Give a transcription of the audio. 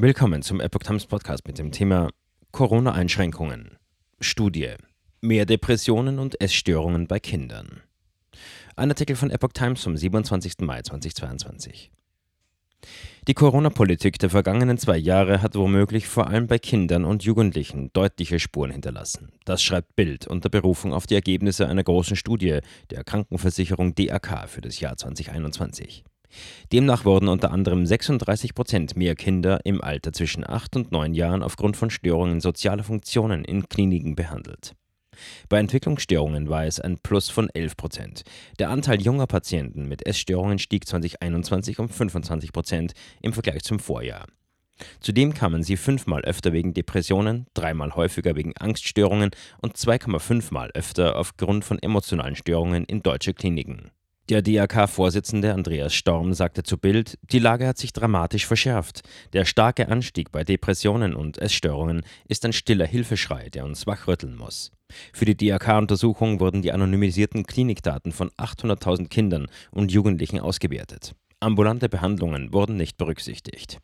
Willkommen zum Epoch Times Podcast mit dem Thema Corona-Einschränkungen. Studie. Mehr Depressionen und Essstörungen bei Kindern. Ein Artikel von Epoch Times vom 27. Mai 2022. Die Corona-Politik der vergangenen zwei Jahre hat womöglich vor allem bei Kindern und Jugendlichen deutliche Spuren hinterlassen. Das schreibt Bild unter Berufung auf die Ergebnisse einer großen Studie der Krankenversicherung DRK für das Jahr 2021. Demnach wurden unter anderem 36 Prozent mehr Kinder im Alter zwischen 8 und 9 Jahren aufgrund von Störungen sozialer Funktionen in Kliniken behandelt. Bei Entwicklungsstörungen war es ein Plus von 11 Prozent. Der Anteil junger Patienten mit Essstörungen stieg 2021 um 25 Prozent im Vergleich zum Vorjahr. Zudem kamen sie fünfmal öfter wegen Depressionen, dreimal häufiger wegen Angststörungen und 2,5 Mal öfter aufgrund von emotionalen Störungen in deutsche Kliniken. Der DRK-Vorsitzende Andreas Storm sagte zu Bild, die Lage hat sich dramatisch verschärft. Der starke Anstieg bei Depressionen und Essstörungen ist ein stiller Hilfeschrei, der uns wachrütteln muss. Für die DRK-Untersuchung wurden die anonymisierten Klinikdaten von 800.000 Kindern und Jugendlichen ausgewertet. Ambulante Behandlungen wurden nicht berücksichtigt.